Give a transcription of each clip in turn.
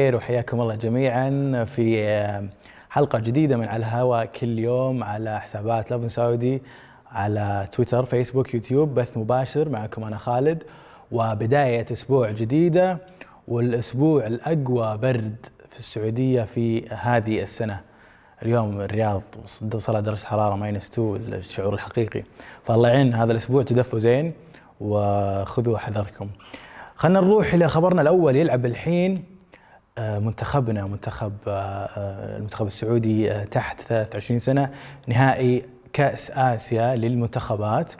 خير وحياكم الله جميعا في حلقة جديدة من على الهواء كل يوم على حسابات لبن سعودي على تويتر فيسبوك يوتيوب بث مباشر معكم أنا خالد. وبداية أسبوع جديدة والأسبوع الأقوى برد في السعودية في هذه السنة. اليوم الرياض وصل درجة حرارة minus 2 الشعور الحقيقي. فالله يعين هذا الأسبوع تدفوا زين وخذوا حذركم. خلينا نروح إلى خبرنا الأول يلعب الحين منتخبنا منتخب المنتخب السعودي تحت 23 سنة نهائي كأس آسيا للمنتخبات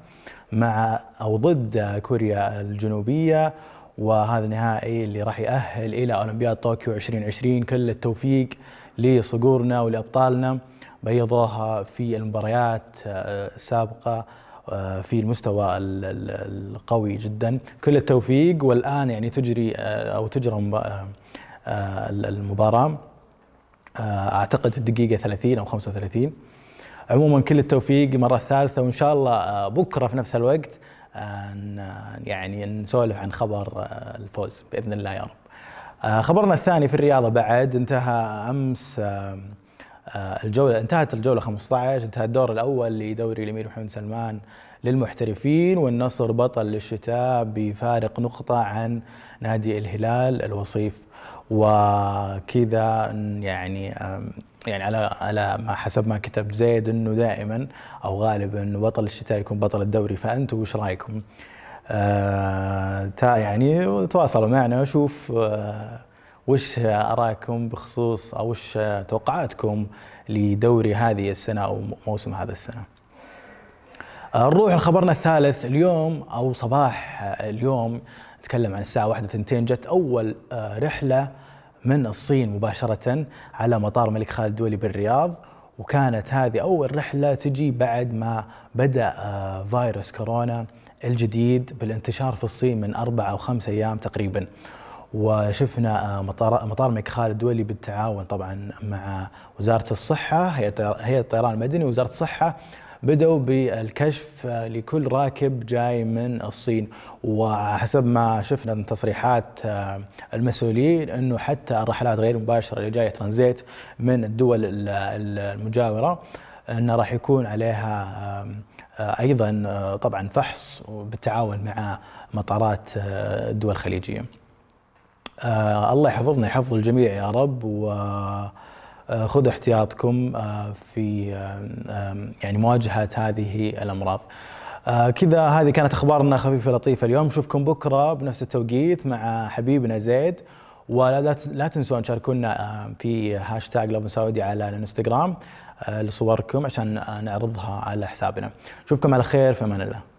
مع أو ضد كوريا الجنوبية وهذا النهائي اللي راح يأهل إلى أولمبياد طوكيو 2020 كل التوفيق لصقورنا ولأبطالنا. بيضوها في المباريات السابقة في المستوى القوي جدا. كل التوفيق والآن يعني تجري أو تجرى المباراة. أعتقد في الدقيقة 30 أو 35 عموما كل التوفيق مرة ثالثة وإن شاء الله بكرة في نفس الوقت يعني نسولف عن خبر الفوز بإذن الله يا رب. خبرنا الثاني في الرياضة بعد انتهى أمس الجولة انتهت الجولة 15 انتهى الدور الأول لدوري الأمير محمد سلمان للمحترفين والنصر بطل للشتاء بفارق نقطة عن نادي الهلال الوصيف وكذا يعني يعني على على ما حسب ما كتب زيد إنه دائما أو غالبا بطل الشتاء يكون بطل الدوري فانتم وش رأيكم؟ آه يعني تواصلوا معنا وشوف آه وش ارائكم بخصوص أو وش توقعاتكم لدوري هذه السنة أو موسم هذا السنة. نروح لخبرنا الثالث اليوم أو صباح اليوم. نتكلم عن الساعة 1 2 جت أول رحلة من الصين مباشرة على مطار الملك خالد الدولي بالرياض. وكانت هذه أول رحلة تجي بعد ما بدأ فيروس كورونا الجديد بالانتشار في الصين من أربع أو خمس أيام تقريبا. وشفنا مطار مطار الملك خالد الدولي بالتعاون طبعا مع وزارة الصحة هيئة الطيران المدني ووزارة الصحة. بدأوا بالكشف لكل راكب جاي من الصين وحسب ما شفنا من تصريحات المسؤولين إنه حتى الرحلات غير المباشره اللي جاية ترانزيت من الدول المجاورة انه راح يكون عليها أيضا طبعا فحص بالتعاون مع مطارات الدول الخليجية. الله يحفظنا يحفظ الجميع يا رب و خذوا احتياطكم في يعني مواجهة هذه الأمراض. كذا هذه كانت أخبارنا خفيفة لطيفة اليوم. نشوفكم بكرة بنفس التوقيت مع حبيبنا زيد. ولا لا تنسون تشاركونا في هاشتاج لبن سعودي على الانستغرام لصوركم عشان نعرضها على حسابنا. نشوفكم على خير في أمان الله.